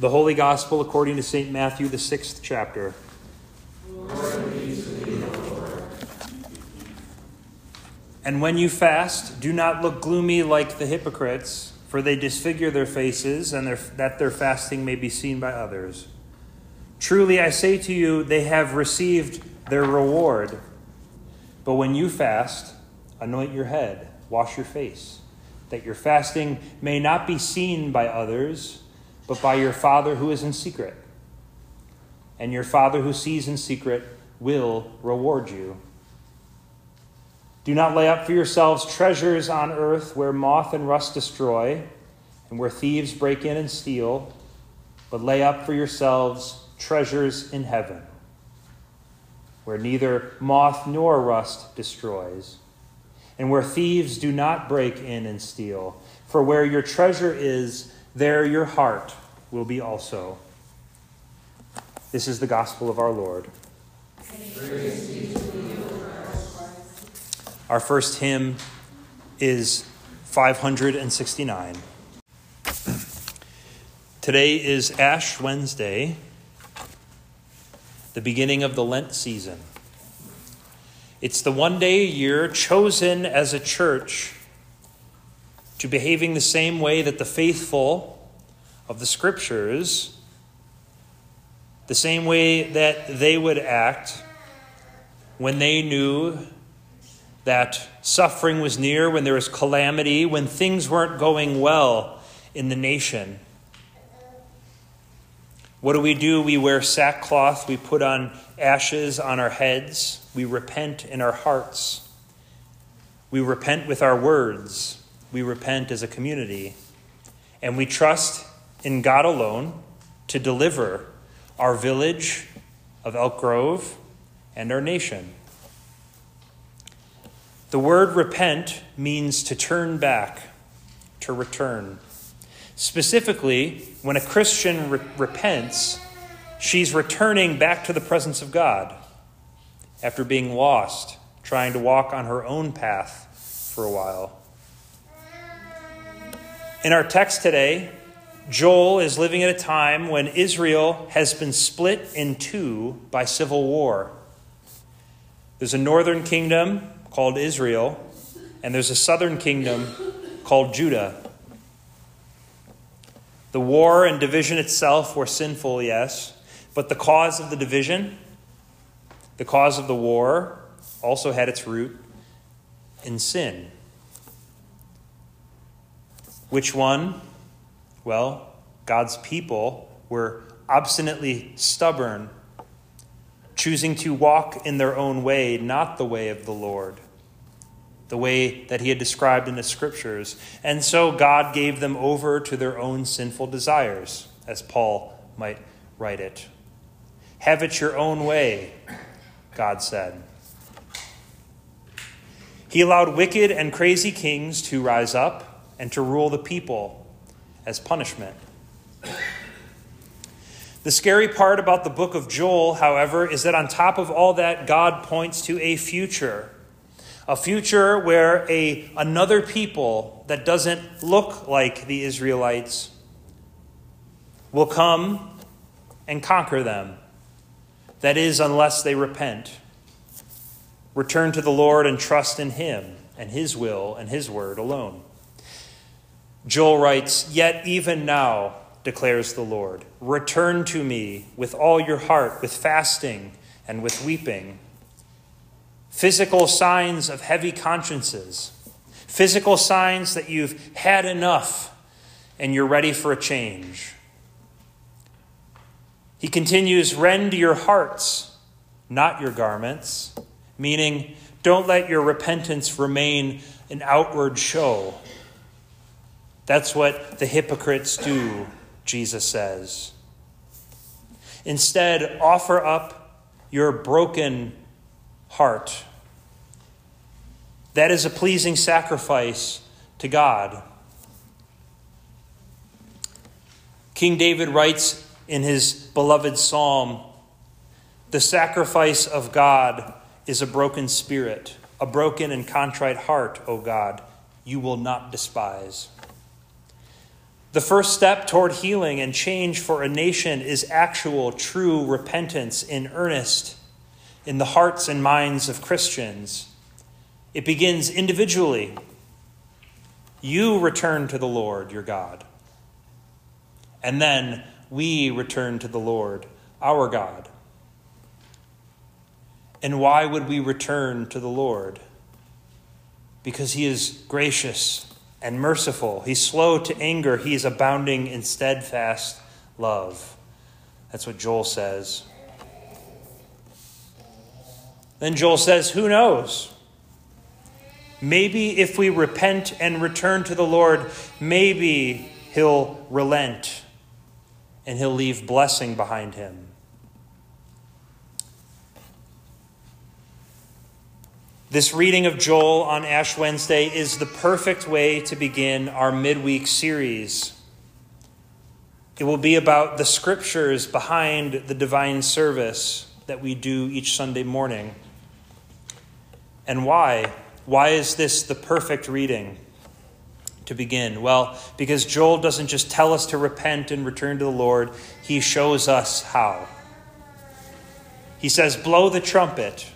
The Holy Gospel according to St. Matthew, the sixth chapter. And when you fast, do not look gloomy like the hypocrites, for they disfigure their faces, and their, that their fasting may be seen by others. Truly, I say to you, they have received their reward. But when you fast, anoint your head, wash your face, that your fasting may not be seen by others but by your Father who is in secret. And your Father who sees in secret will reward you. Do not lay up for yourselves treasures on earth where moth and rust destroy, and where thieves break in and steal, but lay up for yourselves treasures in heaven, where neither moth nor rust destroys, and where thieves do not break in and steal. For where your treasure is, there your heart will be also. This is the gospel of our Lord. Our first hymn is 569. Today is Ash Wednesday, the beginning of the Lent season. It's the one day a year chosen as a church to behaving the same way that the faithful of the scriptures, the same way that they would act when they knew that suffering was near, when there was calamity, when things weren't going well in the nation. What do we do? We wear sackcloth, we put on ashes on our heads, we repent in our hearts, we repent with our words we repent as a community, and we trust in God alone to deliver our village of Elk Grove and our nation. The word repent means to turn back, to return. Specifically, when a Christian re- repents, she's returning back to the presence of God after being lost, trying to walk on her own path for a while. In our text today, Joel is living at a time when Israel has been split in two by civil war. There's a northern kingdom called Israel, and there's a southern kingdom called Judah. The war and division itself were sinful, yes, but the cause of the division, the cause of the war, also had its root in sin. Which one? Well, God's people were obstinately stubborn, choosing to walk in their own way, not the way of the Lord, the way that He had described in the Scriptures. And so God gave them over to their own sinful desires, as Paul might write it. Have it your own way, God said. He allowed wicked and crazy kings to rise up and to rule the people as punishment. The scary part about the book of Joel, however, is that on top of all that, God points to a future. A future where a, another people that doesn't look like the Israelites will come and conquer them. That is, unless they repent. Return to the Lord and trust in Him and His will and His word alone. Joel writes, Yet even now, declares the Lord, return to me with all your heart, with fasting and with weeping. Physical signs of heavy consciences, physical signs that you've had enough and you're ready for a change. He continues, Rend your hearts, not your garments, meaning, don't let your repentance remain an outward show that's what the hypocrites do, Jesus says. Instead, offer up your broken heart. That is a pleasing sacrifice to God. King David writes in his beloved psalm The sacrifice of God is a broken spirit, a broken and contrite heart, O God, you will not despise. The first step toward healing and change for a nation is actual, true repentance in earnest in the hearts and minds of Christians. It begins individually. You return to the Lord your God. And then we return to the Lord our God. And why would we return to the Lord? Because he is gracious and merciful. He's slow to anger. He is abounding in steadfast love. That's what Joel says. Then Joel says, Who knows? Maybe if we repent and return to the Lord, maybe he'll relent and he'll leave blessing behind him. This reading of Joel on Ash Wednesday is the perfect way to begin our midweek series. It will be about the scriptures behind the divine service that we do each Sunday morning. And why? Why is this the perfect reading to begin? Well, because Joel doesn't just tell us to repent and return to the Lord, he shows us how. He says, Blow the trumpet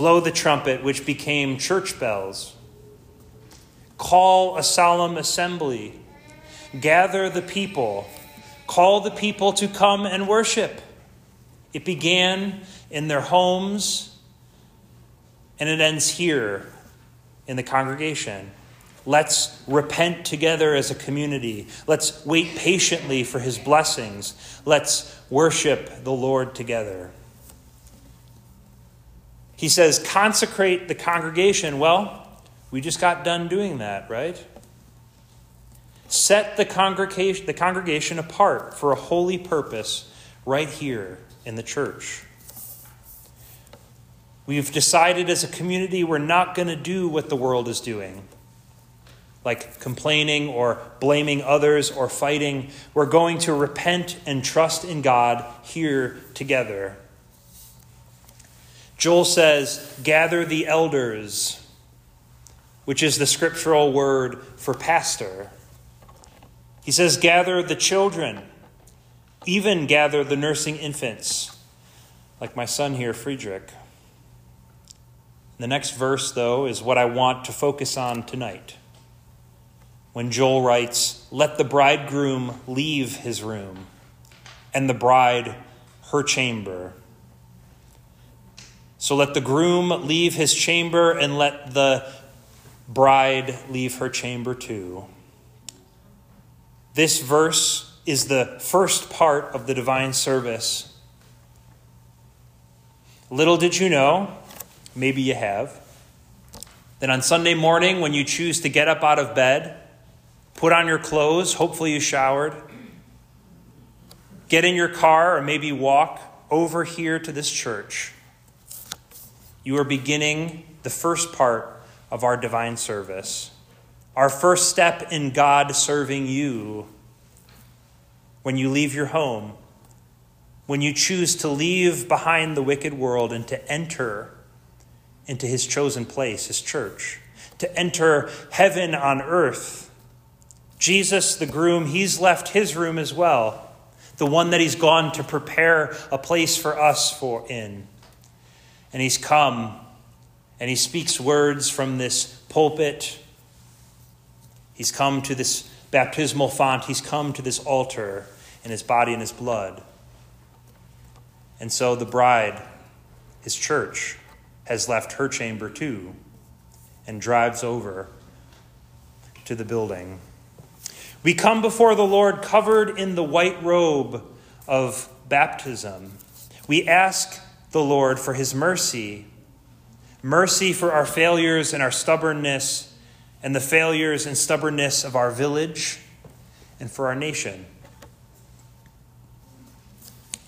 blow the trumpet, which became church bells. Call a solemn assembly. Gather the people. Call the people to come and worship. It began in their homes and it ends here in the congregation. Let's repent together as a community. Let's wait patiently for his blessings. Let's worship the Lord together. He says, consecrate the congregation. Well, we just got done doing that, right? Set the congregation, the congregation apart for a holy purpose right here in the church. We've decided as a community we're not going to do what the world is doing, like complaining or blaming others or fighting. We're going to repent and trust in God here together. Joel says, Gather the elders, which is the scriptural word for pastor. He says, Gather the children, even gather the nursing infants, like my son here, Friedrich. The next verse, though, is what I want to focus on tonight. When Joel writes, Let the bridegroom leave his room, and the bride her chamber. So let the groom leave his chamber and let the bride leave her chamber too. This verse is the first part of the divine service. Little did you know, maybe you have, that on Sunday morning when you choose to get up out of bed, put on your clothes, hopefully you showered, get in your car or maybe walk over here to this church you are beginning the first part of our divine service, our first step in God serving you. When you leave your home, when you choose to leave behind the wicked world and to enter into his chosen place, his church, to enter heaven on earth. Jesus, the groom, he's left his room as well, the one that he's gone to prepare a place for us for in. And he's come and he speaks words from this pulpit. He's come to this baptismal font. He's come to this altar in his body and his blood. And so the bride, his church, has left her chamber too and drives over to the building. We come before the Lord covered in the white robe of baptism. We ask the Lord for his mercy. Mercy for our failures and our stubbornness, and the failures and stubbornness of our village and for our nation.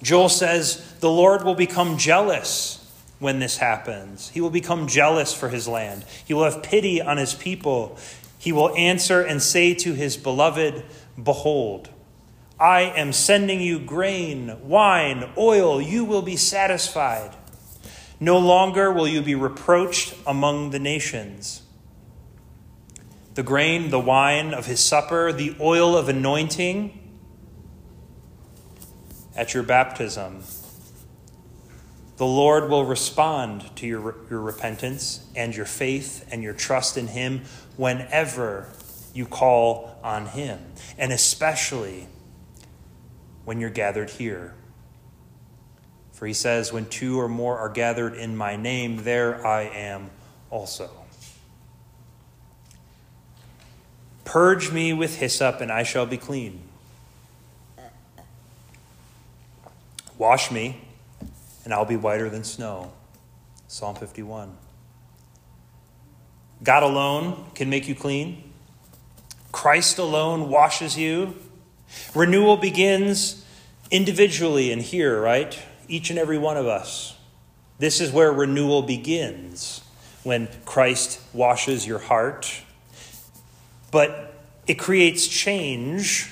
Joel says the Lord will become jealous when this happens. He will become jealous for his land. He will have pity on his people. He will answer and say to his beloved, Behold, I am sending you grain, wine, oil. You will be satisfied. No longer will you be reproached among the nations. the grain, the wine of his supper, the oil of anointing at your baptism. The Lord will respond to your, your repentance and your faith and your trust in him whenever you call on him, and especially when you're gathered here. For he says, When two or more are gathered in my name, there I am also. Purge me with hyssop, and I shall be clean. Wash me, and I'll be whiter than snow. Psalm 51. God alone can make you clean. Christ alone washes you. Renewal begins individually and here, right? Each and every one of us. This is where renewal begins when Christ washes your heart but it creates change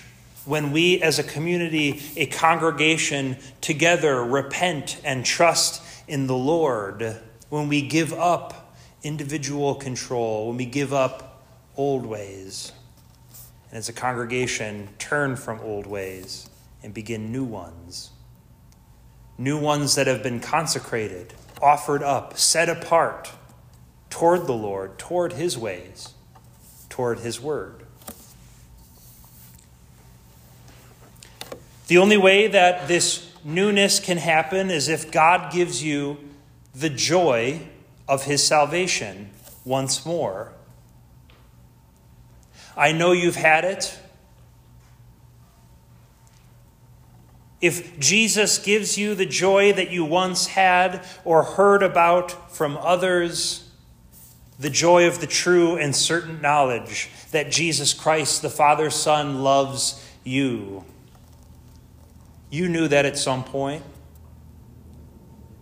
when we, as a community, a congregation, together repent and trust in the Lord, when we give up individual control, when we give up old ways. And as a congregation, turn from old ways and begin new ones. New ones that have been consecrated, offered up, set apart toward the Lord, toward His ways toward His Word. The only way that this newness can happen is if God gives you the joy of His salvation once more. I know you've had it. If Jesus gives you the joy that you once had or heard about from others, the joy of the true and certain knowledge that Jesus Christ, the Father, Son, loves you. You knew that at some point.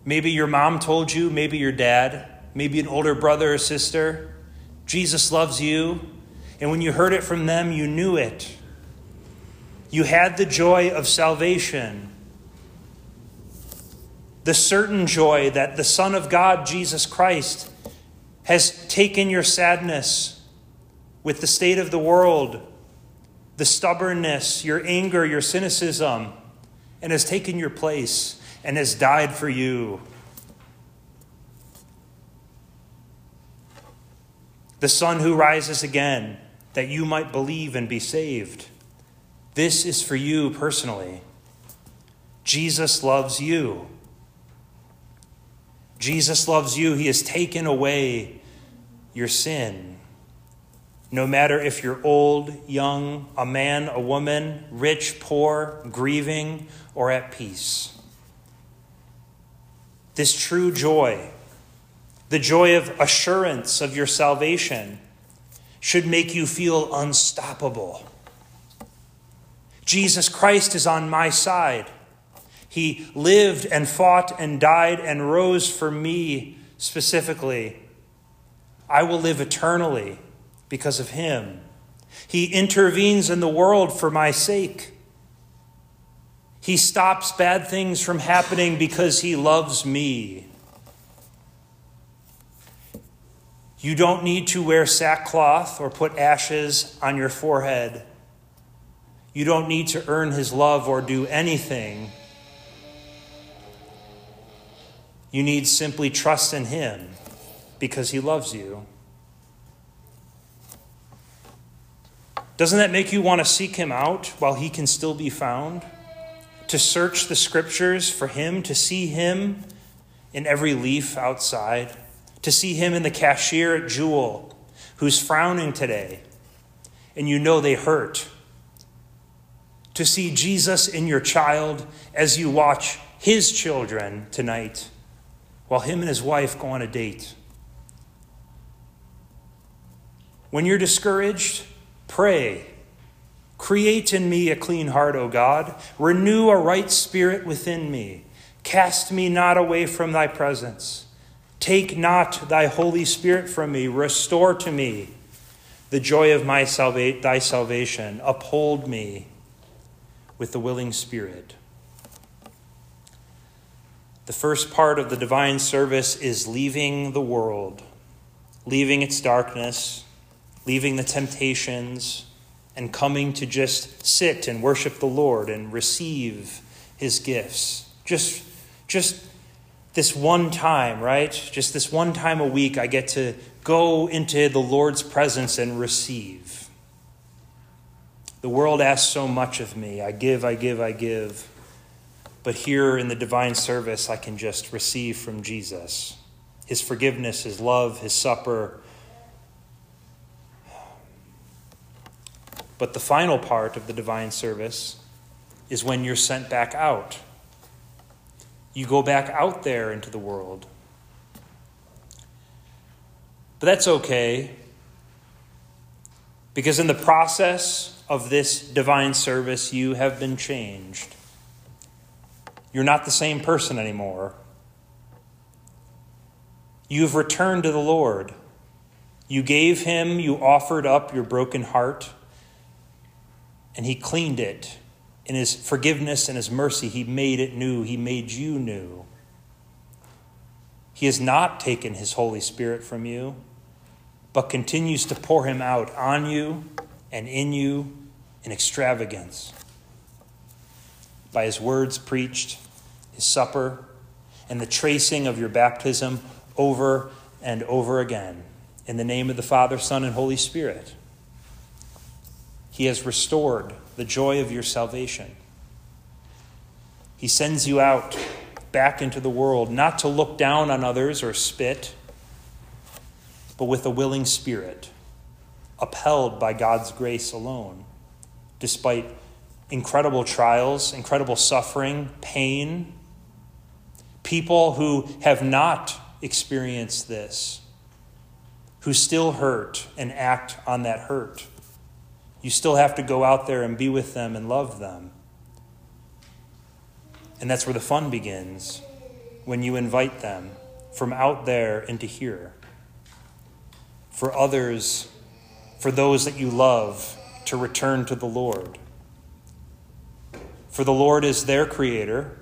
Maybe your mom told you, maybe your dad, maybe an older brother or sister. Jesus loves you. And when you heard it from them, you knew it. You had the joy of salvation. The certain joy that the Son of God, Jesus Christ, has taken your sadness with the state of the world, the stubbornness, your anger, your cynicism, and has taken your place and has died for you. The Son who rises again, that you might believe and be saved. This is for you personally. Jesus loves you. Jesus loves you. He has taken away your sin. No matter if you're old, young, a man, a woman, rich, poor, grieving, or at peace. This true joy, the joy of assurance of your salvation, should make you feel unstoppable. Jesus Christ is on my side. He lived and fought and died and rose for me specifically I will live eternally because of him. He intervenes in the world for my sake. He stops bad things from happening because he loves me. You don't need to wear sackcloth or put ashes on your forehead. You don't need to earn his love or do anything. You need simply trust in him because he loves you. Doesn't that make you want to seek him out while he can still be found? To search the scriptures for him, to see him in every leaf outside, to see him in the cashier at Jewel who's frowning today, and you know they hurt. To see Jesus in your child as you watch his children tonight while him and his wife go on a date. When you're discouraged, pray. Create in me a clean heart, O God. Renew a right spirit within me. Cast me not away from thy presence. Take not thy Holy Spirit from me. Restore to me the joy of my salva- thy salvation. Uphold me with the willing spirit. The first part of the divine service is leaving the world, leaving its darkness leaving the temptations and coming to just sit and worship the Lord and receive his gifts. Just just this one time, right? Just this one time a week I get to go into the Lord's presence and receive. The world asks so much of me. I give, I give, I give. But here in the divine service, I can just receive from Jesus his forgiveness, his love, his supper. But the final part of the divine service is when you're sent back out. You go back out there into the world. But that's okay, because in the process of this divine service, you have been changed. You're not the same person anymore. You've returned to the Lord. You gave him, you offered up your broken heart, and he cleaned it. In his forgiveness and his mercy, he made it new. He made you new. He has not taken his Holy Spirit from you, but continues to pour him out on you and in you in extravagance. By his words preached, his supper, and the tracing of your baptism over and over again. In the name of the Father, Son, and Holy Spirit. He has restored the joy of your salvation. He sends you out back into the world, not to look down on others or spit, but with a willing spirit, upheld by God's grace alone, despite incredible trials, incredible suffering, pain. People who have not experienced this, who still hurt and act on that hurt. You still have to go out there and be with them and love them. And that's where the fun begins when you invite them from out there into here. For others, for those that you love, to return to the Lord. For the Lord is their creator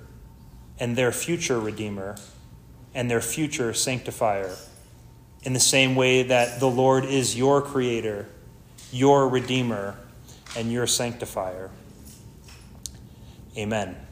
and their future redeemer and their future sanctifier, in the same way that the Lord is your creator, your redeemer, and your sanctifier. Amen.